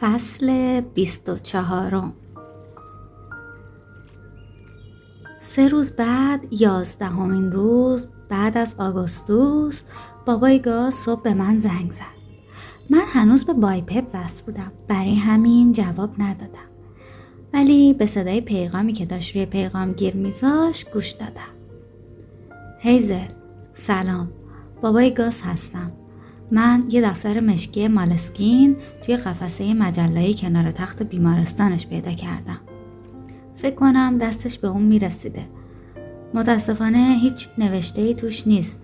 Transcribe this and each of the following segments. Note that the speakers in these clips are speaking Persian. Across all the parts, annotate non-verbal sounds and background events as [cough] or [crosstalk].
فصل 24 سه روز بعد یازدهمین روز بعد از آگوستوس بابای گاز صبح به من زنگ زد. من هنوز به بایپپ وصل بودم برای همین جواب ندادم. ولی به صدای پیغامی که داشت روی پیغام گیر میذاش گوش دادم. هیزل سلام بابای گاز هستم. من یه دفتر مشکی مالسکین توی قفسه مجلایی کنار تخت بیمارستانش پیدا کردم. فکر کنم دستش به اون می‌رسیده. متاسفانه هیچ نوشته ای توش نیست.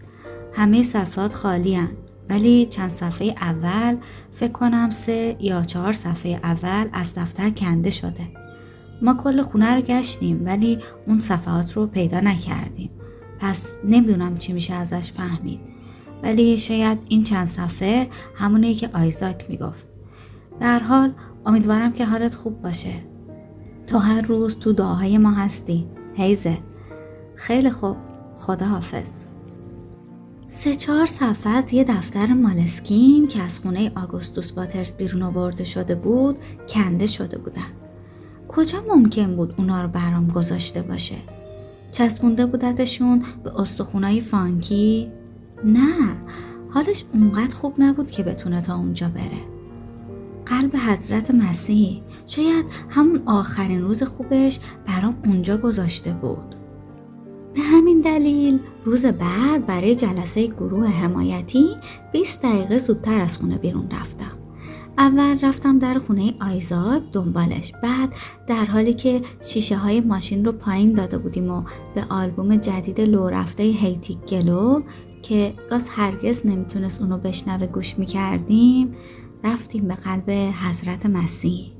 همه صفحات خالی هن. ولی چند صفحه اول فکر کنم سه یا چهار صفحه اول از دفتر کنده شده. ما کل خونه رو گشتیم ولی اون صفحات رو پیدا نکردیم. پس نمی‌دونم چی میشه ازش فهمید. ولی شاید این چند صفحه همونی که آیزاک می‌گفت. در حال امیدوارم که حالت خوب باشه. تو هر روز تو دعاهای ما هستی هیزه خیلی خوب. خدا حافظ سه چهار صفحه از یه دفتر مالسکین که از خونه آگوستوس واترز بیرون آورده شده بود کنده شده بودن. کجا ممکن بود اونا رو برام گذاشته باشه؟ چسبونده بودتشون به استخونای فانکی؟ نه حالش اونقدر خوب نبود که بتونه تا اونجا بره. قلب حضرت مسیح شاید همون آخرین روز خوبش برام اونجا گذاشته بود. به همین دلیل روز بعد برای جلسه گروه حمایتی 20 دقیقه زودتر از خونه بیرون رفتم. اول رفتم در خونه آیزاک دنبالش بعد در حالی که شیشه های ماشین رو پایین داده بودیم و به آلبوم جدید لو رفته هیتی گلو که گاز هرگز نمی‌تونست اونو بشنوه گوش می‌کردیم رفتیم به قلب حضرت مسیح.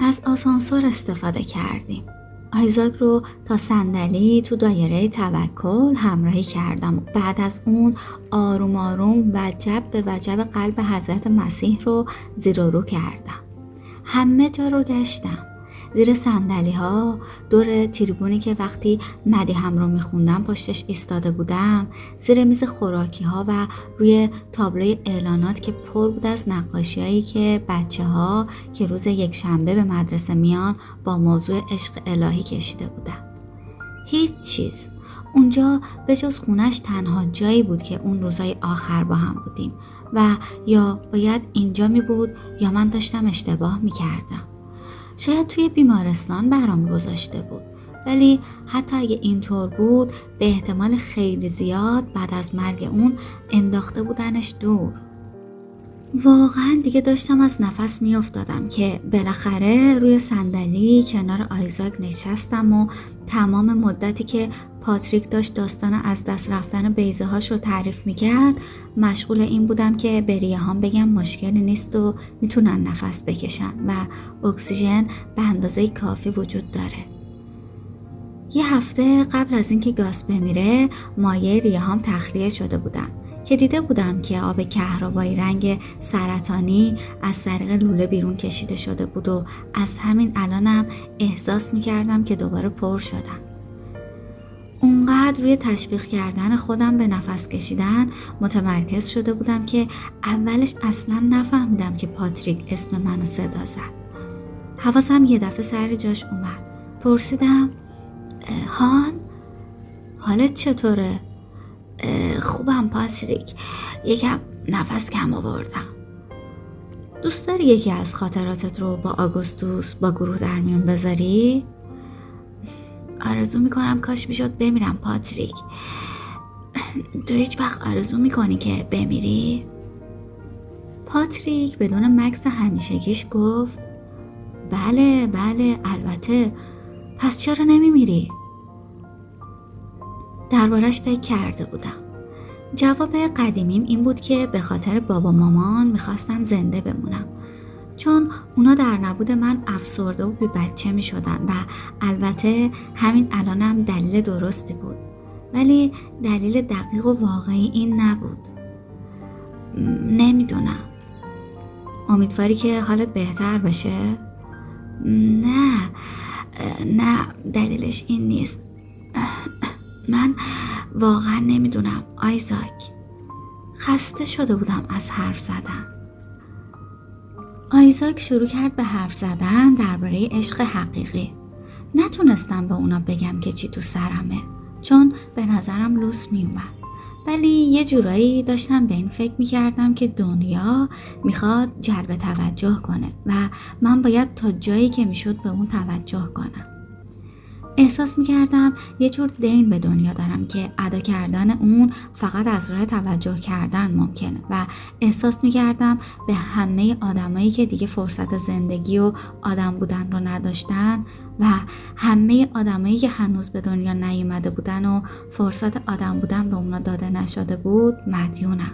از آسانسور استفاده کردیم. آیزاک رو تا صندلی تو دایره توکل همراهی کردم. بعد از اون آروم آروم وجب به وجب قلب حضرت مسیح رو زیر رو کردم. همه جا رو گشتم. زیر سندلی ها دور تریبونی که وقتی مدی هم رو میخوندم پشتش ایستاده بودم. زیر میز خوراکی ها و روی تابلوی اعلانات که پر بود از نقاشی هایی که بچه ها که روز یک شنبه به مدرسه میان با موضوع عشق الهی کشیده بودن. هیچ چیز. اونجا به جز خونش تنها جایی بود که اون روزای آخر با هم بودیم و یا باید اینجا می بود یا من داشتم اشتباه می کردم. شاید توی بیمارستان برام گذاشته بود. ولی حتی اگه اینطور بود به احتمال خیلی زیاد بعد از مرگ اون انداخته بودنش دور. واقعا دیگه داشتم از نفس میافتادم که بالاخره روی صندلی کنار آیزاک نشستم و تمام مدتی که پاتریک داشت داستان از دست رفتن بیزه هاش رو تعریف می‌کرد مشغول این بودم که به ریهام بگم مشکلی نیست و می‌تونن نفس بکشن و اکسیژن به اندازه کافی وجود داره. یه هفته قبل از اینکه گاز بمیره مایه ریهام تخلیه شده بودن. که دیده بودم که آب کهربایی رنگ سرطانی از طریق لوله بیرون کشیده شده بود و از همین الانم احساس می کردم که دوباره پر شدم. اونقدر روی تشویق کردن خودم به نفس کشیدن متمرکز شده بودم که اولش اصلا نفهمیدم که پاتریک اسم منو صدا زد. حواسم یه دفعه سر جاش اومد. پرسیدم هان حالت چطوره؟ خوبم پاتریک یکم نفس کم آوردم دوست داری یکی از خاطراتت رو با آگوستوس با گروه در میون بذاری؟ آرزو می‌کنم کاش می‌شد بمیرم پاتریک تو هیچ وقت آرزو می‌کنی که بمیری؟ پاتریک بدون مکس همیشگیش گفت بله بله البته پس چرا نمیمیری؟ دربارش فکر کرده بودم. جواب قدیمیم این بود که به خاطر بابا مامان می‌خواستم زنده بمونم. چون اونا در نبود من افسرده و بی بچه می شدن و البته همین الانم دلیل درستی بود. ولی دلیل دقیق و واقعی این نبود. نمی‌دونم. امیدواری که حالت بهتر بشه؟ نه. نه دلیلش این نیست. من واقعا نمی‌دونم آیزاک. خسته شده بودم از حرف زدن. آیزاک شروع کرد به حرف زدن درباره عشق حقیقی. نتونستم به اونا بگم که چی تو سرمه چون به نظرم لوس میومد ولی یه جورایی داشتم به این فکر می‌کردم که دنیا می‌خواد جلب توجه کنه و من باید تا جایی که می‌شد به اون توجه کنم. احساس می‌کردم یه جور دین به دنیا دارم که ادا کردن اون فقط از راه توجه کردن ممکنه و احساس می‌کردم به همه آدمایی که دیگه فرصت زندگی و آدم بودن رو نداشتن و همه آدمایی که هنوز به دنیا نیومده بودن و فرصت آدم بودن به اونا داده نشده بود مدیونم.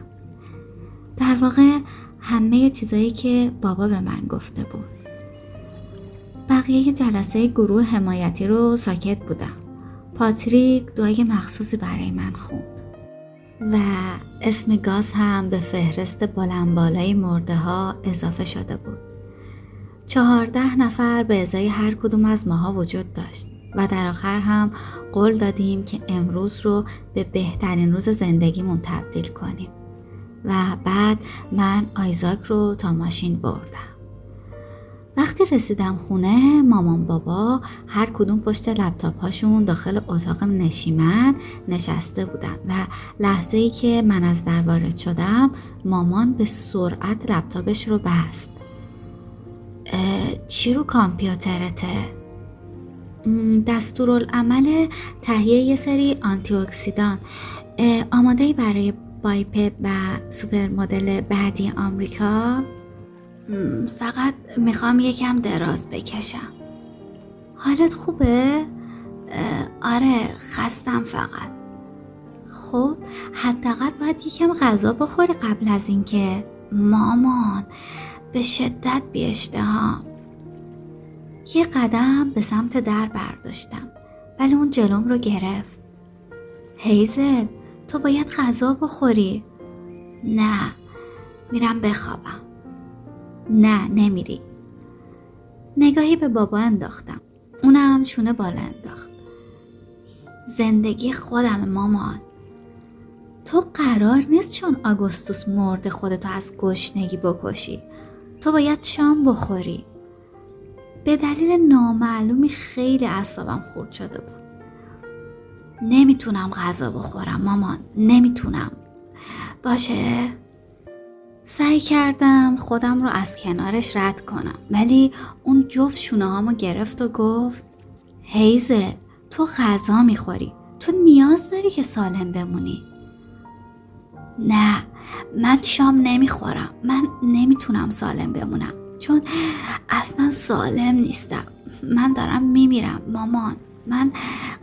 در واقع همه چیزایی که بابا به من گفته بود. بقیه جلسه گروه حمایتی رو ساکت بودم. پاتریک دعای مخصوصی برای من خوند. و اسم گاز هم به فهرست بلندبالای مرده ها اضافه شده بود. چهارده نفر به ازای هر کدوم از ماها وجود داشت و در آخر هم قول دادیم که امروز رو به بهترین روز زندگیمون تبدیل کنیم. و بعد من آیزاک رو تا ماشین بردم. وقتی رسیدم خونه مامان بابا هر کدوم پشت لپتاپ هاشون داخل اتاق نشیمن نشسته بودن و لحظه ای که من از در وارد شدم مامان به سرعت لپتاپش رو بست. چی رو کامپیوترته؟ دستورالعمل تهیه یه سری آنتی اکسیدان آماده برای بایپپ و سوپر مدل بعدی آمریکا؟ فقط می‌خوام یکم دراز بکشم. حالت خوبه؟ آره خستم فقط. خب حداقل باید یکم غذا بخوری قبل از اینکه مامان به شدت بی یه قدم به سمت در برداشتم ولی اون جلوم رو گرفت. هیزل تو باید غذا بخوری. نه میرم بخوابم. نه نمیری. نگاهی به بابا انداختم. اونم شونه بالا انداخت. زندگی خودم مامان. تو قرار نیست چون آگوستوس مرده خودتو از گشنگی بکشی. تو باید شام بخوری. به دلیل نامعلومی خیلی اعصابم خورد شده بود. نمی‌تونم غذا بخورم مامان. نمی‌تونم. باشه؟ سعی کردم خودم رو از کنارش رد کنم. ولی اون جفت شونه هامو گرفت و گفت هیزه تو غذا می‌خوری. تو نیاز داری که سالم بمونی. نه من شام نمی‌خورم. من نمی‌تونم سالم بمونم. چون اصلا سالم نیستم. من دارم میمیرم مامان. من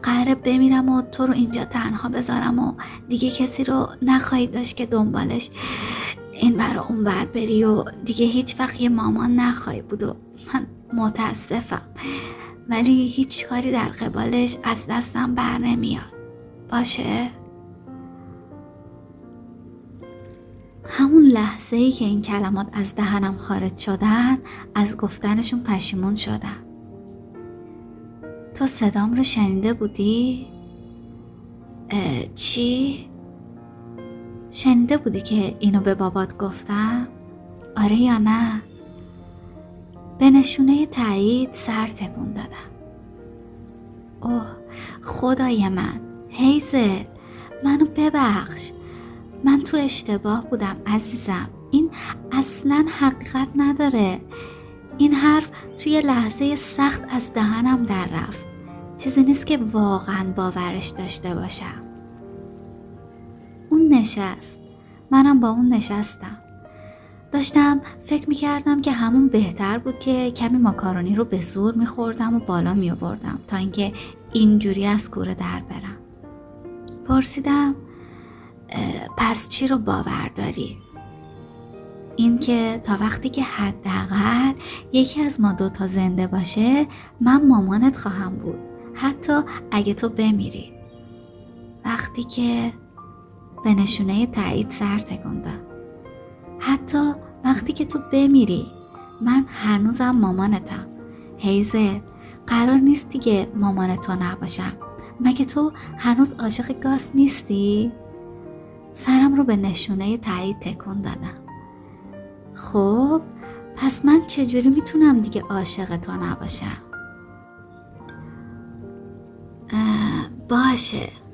قراره بمیرم و تو رو اینجا تنها بذارم و دیگه کسی رو نخواهید داشت که دنبالش این برا اون بر بری و دیگه هیچ وقت یه مامان نخواهی بود و من متاسفم ولی هیچ کاری در قبالش از دستم بر نمیاد باشه؟ همون لحظه ای که این کلمات از دهنم خارج شدن از گفتنشون پشیمون شدم تو صدام رو شنیده بودی؟ چی؟ شنیده بودی که اینو به بابات گفتم؟ آره یا نه؟ به نشونه تایید سر تکون دادم. اوه خدای من. هیزل منو ببخش. من تو اشتباه بودم عزیزم. این اصلا حقیقت نداره. این حرف توی لحظه سخت از دهنم در رفت. چیزی نیست که واقعا باورش داشته باشم. اون نشست. منم با اون نشستم. داشتم فکر می‌کردم که همون بهتر بود که کمی ماکارونی رو به زور میخوردم و بالا میآوردم تا اینکه اینجوری از کوره در برم. پرسیدم پس چی رو باور داری؟ اینکه تا وقتی که حداقل یکی از ما دوتا زنده باشه من مامانت خواهم بود. حتی اگه تو بمیری. وقتی که به نشونه تایید سر تکوندم. حتی وقتی که تو بمیری من هنوزم مامانتم. هیزه قرار نیست دیگه مامان تو نباشم. مگه تو هنوز عاشق گاز نیستی؟ سرم رو به نشونه تایید تکون دادم. خب پس من چجوری می‌تونم دیگه عاشق تو نباشم؟ باشه.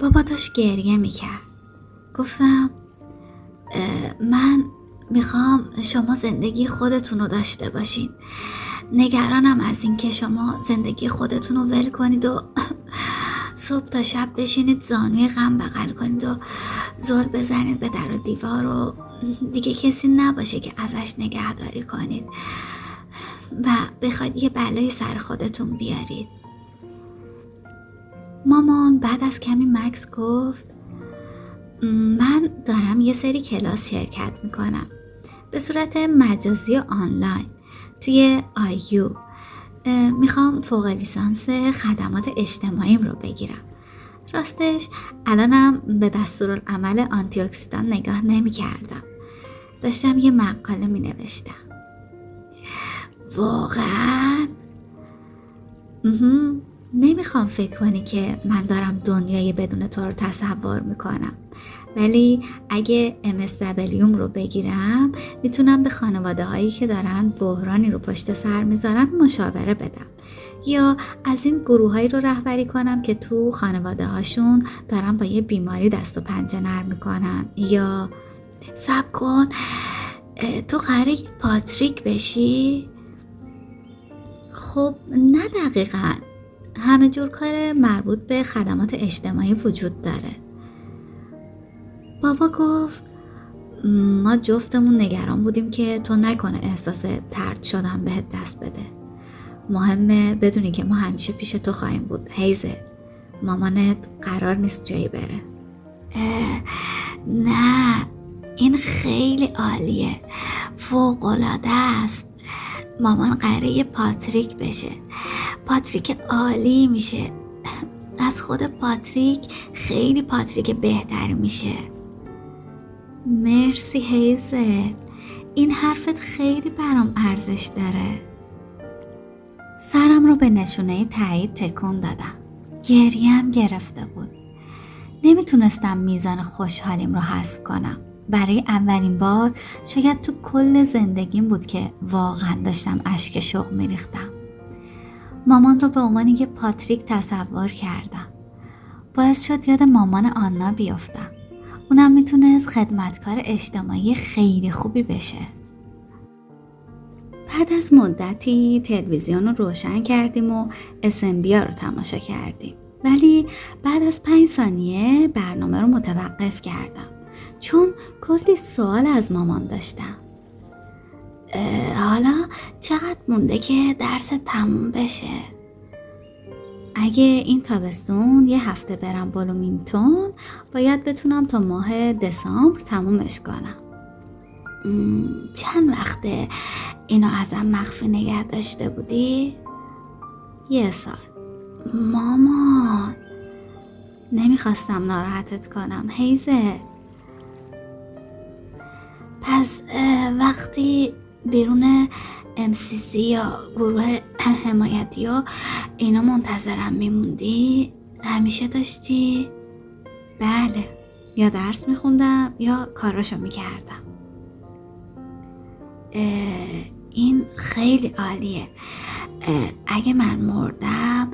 بابا داشت گریه می‌کرد. گفتم من می‌خوام شما زندگی خودتون رو داشته باشین. نگرانم از اینکه شما زندگی خودتون رو ول کنید و [laughs] صبح تا شب بشینید زانوی غم بغل کنید و زل بزنید به در و دیوار و [laughs] دیگه کسی نباشه که ازش نگهداری کنید و بخواید یه بلایی سر خودتون بیارید. مامان بعد از کمی مکس گفت من دارم یه سری کلاس شرکت می‌کنم. به صورت مجازی آنلاین توی آیو. می‌خوام فوق لیسانس خدمات اجتماعیم رو بگیرم. راستش الانم به دستورالعمل آنتی اکسیدان نگاه نمی کردم داشتم یه مقاله می نوشتم واقعا نمی‌خوام فکر کنی که من دارم دنیای بدون تو رو تصور می‌کنم. ولی اگه MSW رو بگیرم می‌تونم به خانواده هایی که دارن بحرانی رو پشت سر می‌ذارن مشاوره بدم. یا از این گروه هایی رو رهبری کنم که تو خانواده هاشون دارن با یه بیماری دست و پنجه نرم می‌کنن. یا سب کن تو قراره پاتریک بشی؟ خب نه دقیقا. همه جور کار مربوط به خدمات اجتماعی وجود داره. بابا گفت ما جفتمون نگران بودیم که تو نکنه احساس ترد شدن بهت دست بده. مهمه بدونی که ما همیشه پیش تو خواهیم بود هیزه مامانت قرار نیست جایی بره. نه این خیلی عالیه. فوقالعاده است. مامان قراره پاتریک بشه. پاتریک عالی میشه. از خود پاتریک خیلی پاتریک بهتر میشه. مرسی هیزت این حرفت خیلی برام ارزش داره. سرم رو به نشونه تایید تکون دادم. گریم گرفته بود. نمی‌تونستم میزان خوشحالیم رو حذف کنم. برای اولین بار شاید تو کل زندگیم بود که واقعا داشتم اشک شوق میریختم. مامان رو به عنوان یه پاتریک تصور کردم. باعث شد یاد مامان آنا بیفتم. اونم می‌تونست خدمتکار اجتماعی خیلی خوبی بشه. بعد از مدتی تلویزیون رو روشن کردیم و اسمبیا رو تماشا کردیم. ولی بعد از پنج ثانیه برنامه رو متوقف کردم. چون کلی سوال از مامان داشتم. حالا چقدر مونده که درس تموم بشه؟ اگه این تابستون یه هفته برم بلومینگتون باید بتونم تا ماه دسامبر تمومش کنم. چند وقته اینو ازم مخفی نگه داشته بودی؟ یه سال. مامان نمی‌خواستم ناراحتت کنم هیزه پس وقتی بیرون MCC یا گروه حمایتی ها اینا منتظرم میموندی؟ همیشه داشتی؟ بله. یا درس میخوندم یا کاراشو می‌کردم. این خیلی عالیه. اگه من مردم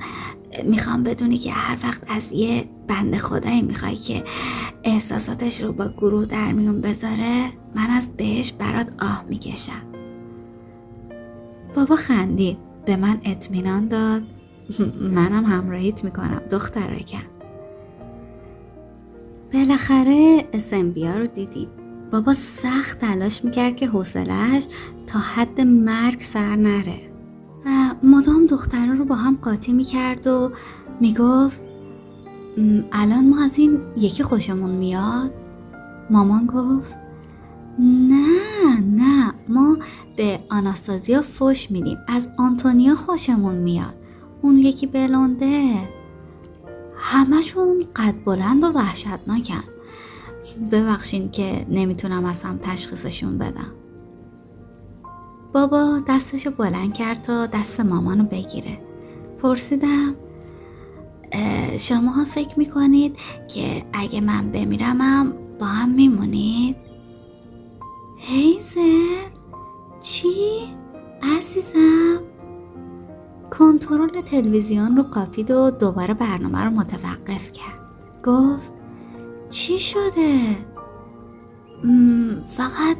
می‌خوام بدونی که هر وقت از یه بند خدایی می‌خوای که احساساتش رو با گروه در میون بذاره من از بهش برات آه می‌کشم. بابا خندید. به من اطمینان داد. [laughs] منم همراهیت می‌کنم دخترکم بالاخره اسمبیا رو دیدیم. بابا سخت تلاش می‌کرد که حوصلش تا حد مرگ سر نره. و مدام دخترها رو با هم قاطی می‌کرد و می‌گفت الان ما از این یکی خوشمون میاد؟ مامان گفت نه نه ما به آناستازیا فش میدیم. از آنتونیا خوشمون میاد. اون یکی بلونده. همشون قد بلند و وحشتناکن. ببخشین که نمی‌تونم از هم تشخیصشون بدم. بابا دستشو بلند کرد تا دست مامانو بگیره. پرسیدم شما فکر می‌کنید که اگه من بمیرمم با هم میمونید؟ هیزل چی؟ عزیزم کنترل تلویزیون رو قاپید و دوباره برنامه رو متوقف کرد گفت چی شده؟ فقط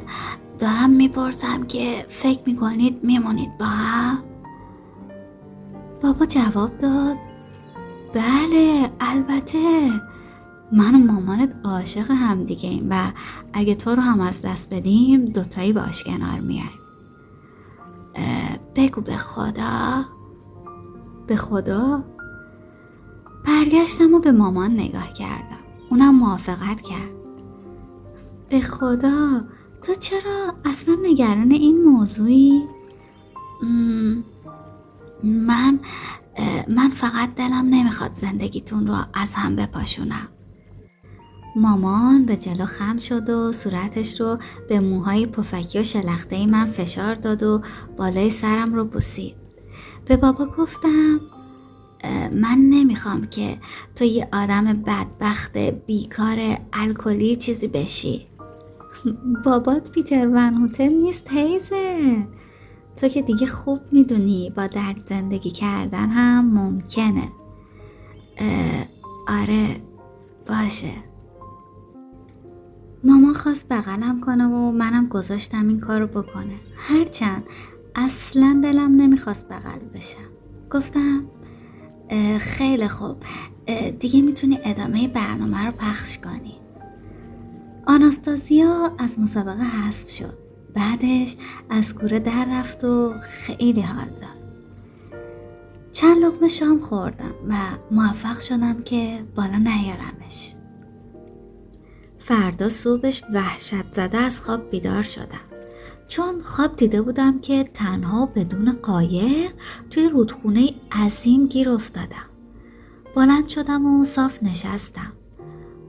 دارم می‌پرسم که فکر می‌کنید میمونید با هم؟ بابا جواب داد بله البته من و مامانت عاشق هم دیگه ایم و اگه تو رو هم از دست بدیم دوتایی باش کنار میایم بگو به خدا. به خدا؟ برگشتم و به مامان نگاه کردم. اونم موافقت کرد. به خدا تو چرا اصلا نگران این موضوعی؟ من من فقط دلم نمی‌خواد زندگیتون رو از هم بپاشونم. مامان به جلو خم شد و صورتش رو به موهای پفکی و شلخته من فشار داد و بالای سرم رو بوسید. به بابا گفتم من نمی‌خوام که تو یه آدم بدبخت بیکار الکلی چیزی بشی. [laughs] بابات پیتر ونهوتن نیست هیزه تو که دیگه خوب می‌دونی با درد زندگی کردن هم ممکنه. آره باشه. مامان خواست بغلم کنه و منم گذاشتم این کارو بکنه. هرچند اصلا دلم نمی‌خواست بغل بشم. گفتم خیلی خوب. دیگه می‌تونی ادامه برنامه رو پخش کنی. آناستازیا از مسابقه حذف شد. بعدش از کوره در رفت و خیلی حال داد. چند لقمه شام خوردم و موفق شدم که بالا نیارمش. فردا صبحش وحشت زده از خواب بیدار شدم. چون خواب دیده بودم که تنها بدون قایق توی رودخونه عظیم گیر افتادم. بلند شدم و صاف نشستم.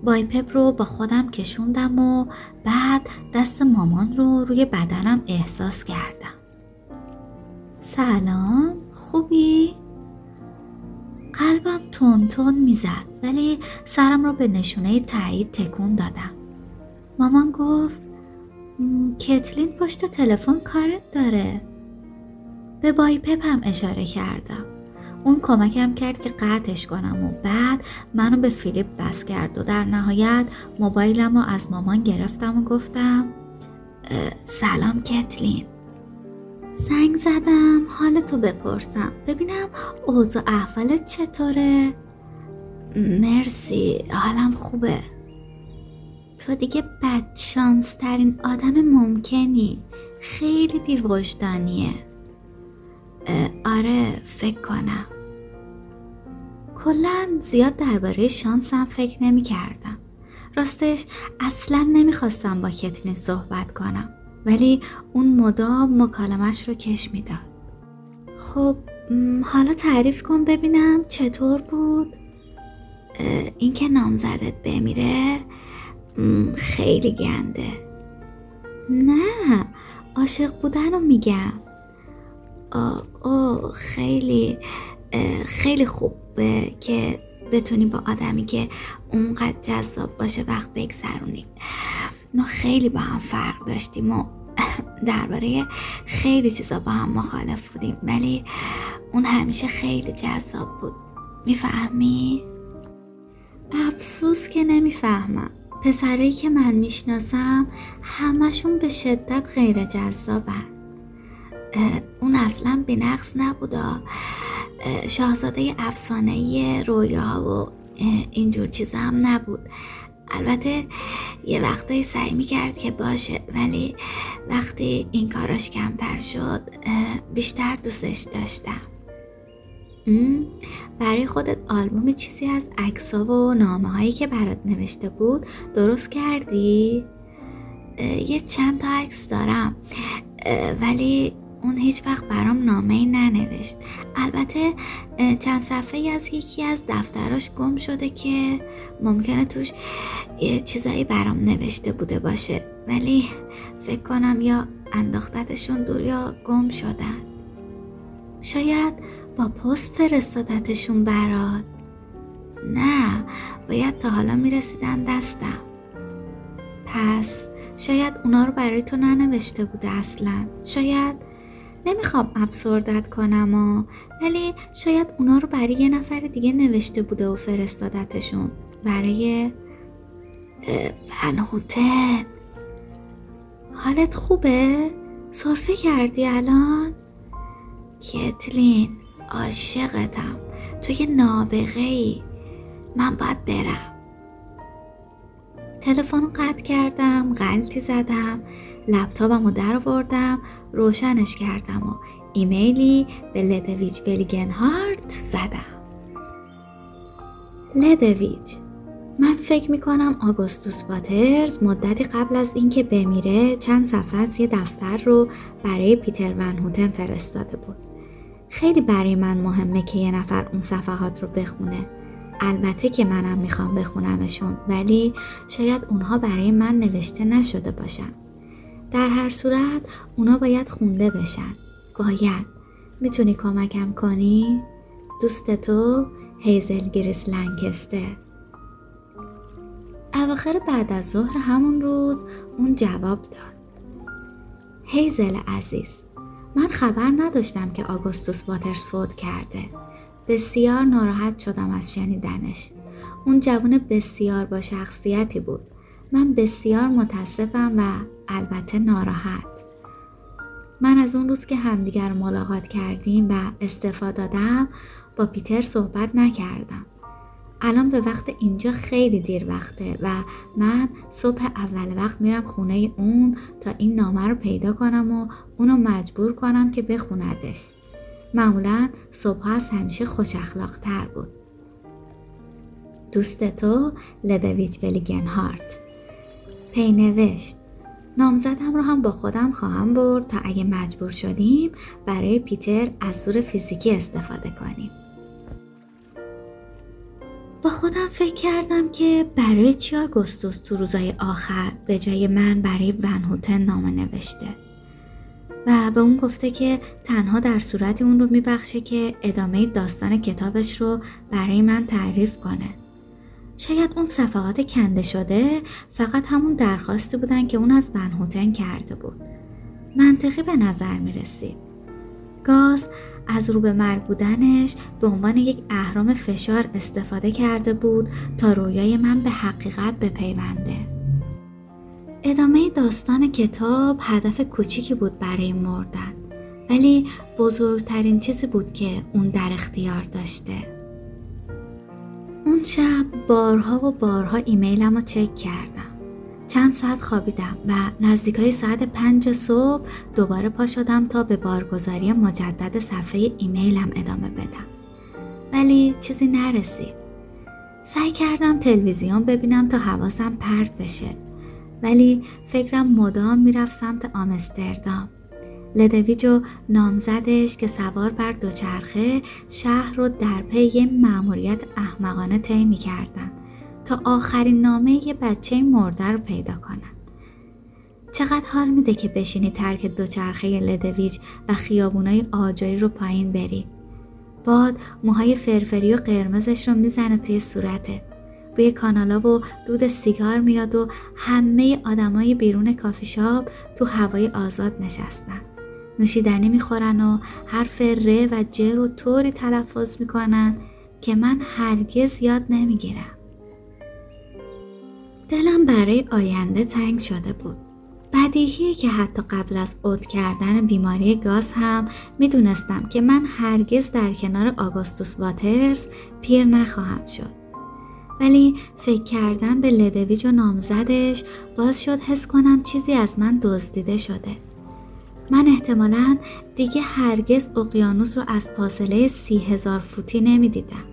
بایپپ رو با خودم کشوندم و بعد دست مامان رو روی بدنم احساس کردم. سلام خوبی؟ قلبم تون تون می‌زد ولی سرم رو به نشونه تایید تکون دادم. مامان گفت کتلین پشت تلفن کارت داره. به بایپپ هم اشاره کردم. اون کمکم کرد که قطعش کنم و بعد منو به فیلیپ بس کرد و در نهایت موبایلم رو از مامان گرفتم و گفتم سلام کتلین. زنگ زدم حالتو بپرسم. ببینم اوضاع احوالت چطوره؟ مرسی حالم خوبه. تو دیگه بدشانس ترین آدم ممکنی. خیلی بیوجدانیه. آره فکر کنم. کلا زیاد درباره شانسم فکر نمی کردم. راستش اصلا نمی‌خواستم با کترین صحبت کنم. ولی اون مدام مکالمش رو کش می‌داد. خب حالا تعریف کن ببینم چطور بود؟ اینکه نامزدت بمیره خیلی گنده نه عاشق بودن رو میگم آه خیلی خیلی خوبه که بتونی با آدمی که اونقدر جذاب باشه وقت بگذرونید ما خیلی با هم فرق داشتیم و [laughs] درباره خیلی چیزا با هم مخالف بودیم. ولی اون همیشه خیلی جذاب بود. می‌فهمی؟ افسوس که نمی‌فهمم. پسرایی که من می‌شناسم همشون به شدت غیر جذابن. اون اصلا بنقص نبودا شاهزاده افسانه رویاها و اینجور چیزا هم نبود. البته یه وقتایی سعی می‌کرد که باشه ولی وقتی این کاراش کمتر شد بیشتر دوستش داشتم برای خودت آلبوم چیزی از عکسا و نامه هایی که برات نوشته بود درست کردی؟ یه چند تا عکس دارم ولی اون هیچ وقت برام نامه ای ننوشت. البته چند صفحه از یکی از دفتراش گم شده که ممکنه توش یه چیزایی برام نوشته بوده باشه. ولی فکر کنم یا انداختتشون دور یا گم شدن. شاید با پست فرستادتشون برات. نه باید تا حالا می‌رسیدن دستم. پس شاید اونا رو برای تو ننوشته بوده اصلا. شاید نمی‌خوام افسردت کنم ولی شاید اونا رو برای یه نفر دیگه نوشته بوده و فرستادتشون. برای ونهوتن. حالت خوبه؟ صرفه کردی الان؟ کتلین عاشقتم. تو یه نابغه ای من باید برم. تلفن قطع کردم غلطی زدم لپتاپم رو در آوردم روشنش کردم و ایمیلی به لدویج ولیگنهارت زدم لدویج من فکر می‌کنم آگوستوس واترز مدتی قبل از اینکه بمیره چند صفحه از یه دفتر رو برای پیتر ون هوتن فرستاده بود. خیلی برای من مهمه که یه نفر اون صفحات رو بخونه. البته که منم می‌خوام بخونمشون ولی شاید اونها برای من نوشته نشده باشن. در هر صورت اونا باید خونده بشن. باید. می‌تونی کمکم کنی؟ دوست تو هیزل گریس لنکسته اواخر بعد از ظهر همون روز اون جواب داد هیزل عزیز من خبر نداشتم که آگوستوس واترز فوت کرده بسیار ناراحت شدم از شنیدنش اون جوون بسیار با شخصیتی بود من بسیار متاسفم و البته ناراحت. من از اون روز که همدیگر ملاقات کردیم و استفاده دادم با پیتر صحبت نکردم. الان به وقت اینجا خیلی دیر وقته و من صبح اول وقت میرم خونه اون تا این نامه رو پیدا کنم و اونو مجبور کنم که بخوندش. معمولا صبح از همیشه خوش تر بود. دوست تو لدویج ولیگنهارت پی نوشت نامزدم رو هم با خودم خواهم برد تا اگه مجبور شدیم برای پیتر از زور فیزیکی استفاده کنیم. با خودم فکر کردم که برای چی آگوستوس تو روزای آخر به جای من برای ونهوتن نامه نوشته؟ و به اون گفته که تنها در صورتی اون رو میبخشه که ادامه داستان کتابش رو برای من تعریف کنه. شاید اون صفحات کنده شده فقط همون درخواستی بودن که اون از ونهوتن کرده بود منطقی به نظر می رسید گاز از رو به مرگ بودنش به عنوان یک اهرام فشار استفاده کرده بود تا رویای من به حقیقت بپیونده. ادامه داستان کتاب هدف کوچیکی بود برای مردن ولی بزرگترین چیزی بود که اون در اختیار داشته. اون شب بارها و بارها ایمیلم رو چک کردم. چند ساعت خوابیدم و نزدیکای ساعت پنج صبح دوباره پا شدم تا به بارگذاری مجدد صفحه ایمیلم ادامه بدم. ولی چیزی نرسید. سعی کردم تلویزیون ببینم تا حواسم پرت بشه. ولی فکرم مدام می‌رفت سمت آمستردام. لدویج نامزدش که سوار بر دوچرخه شهر رو در پی یه مأموریت احمقانه طی می‌کردن تا آخرین نامه یه بچه مرده رو پیدا کنن. چقدر حال میده که بشینی ترک دوچرخه لدویج و خیابونای آجری رو پایین بری. باد موهای فرفری و قرمزش رو می‌زنه توی صورتت. بوی کانالا و دود سیگار میاد و همه آدمای بیرون کافی شاپ تو هوای آزاد نشستن. نوشیدنی می‌خورن و حرف ر و ج رو طوری تلفظ می‌کنن که من هرگز یاد نمی‌گیرم. دلم برای آینده تنگ شده بود. بدیهیه که حتی قبل از اوت کردن بیماری گاز هم می‌دونستم که من هرگز در کنار آگوستوس واترز پیر نخواهم شد. ولی فکر کردن به لدویج و نامزدش باز شد حس کنم چیزی از من دزدیده شده. من احتمالا دیگه هرگز اقیانوس رو از فاصله سی هزار فوتی نمی‌دیدم.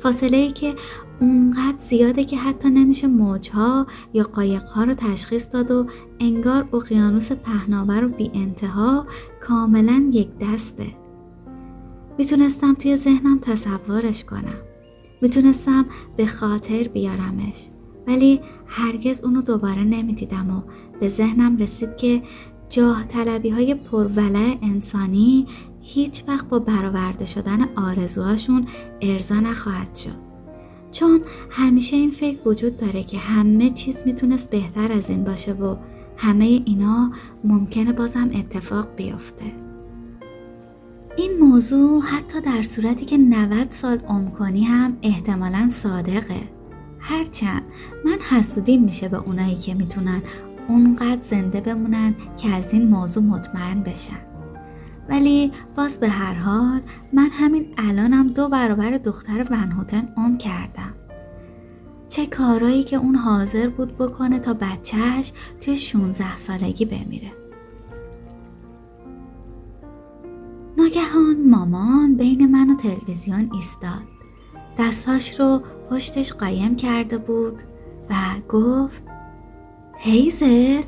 فاصله ای که اونقدر زیاده که حتی نمیشه موجها یا قایقها رو تشخیص داد و انگار اقیانوس پهناور و بی انتها کاملا یک دسته. می‌تونستم توی ذهنم تصورش کنم. می‌تونستم به خاطر بیارمش. ولی هرگز اونو دوباره نمی‌دیدم و به ذهنم رسید که جاه طلبی های پرولع انسانی هیچ وقت با برآورده شدن آرزوهاشون ارضا نخواهد شد. چون همیشه این فکر وجود داره که همه چیز می‌تونست بهتر از این باشه و همه اینا ممکنه بازم اتفاق بیفته این موضوع حتی در صورتی که 90 سال عمر کنی هم احتمالا صادقه هرچند من حسودیم میشه به اونایی که می‌تونن اونقدر زنده بمونن که از این موضوع مطمئن بشن. ولی باز به هر حال من همین الانم دو برابر دختر ونهوتن عمر کردم. چه کارایی که اون حاضر بود بکنه تا بچهش توی 16 سالگی بمیره. ناگهان مامان بین من و تلویزیون ایستاد. دستاش رو پشتش قایم کرده بود و گفت هیزل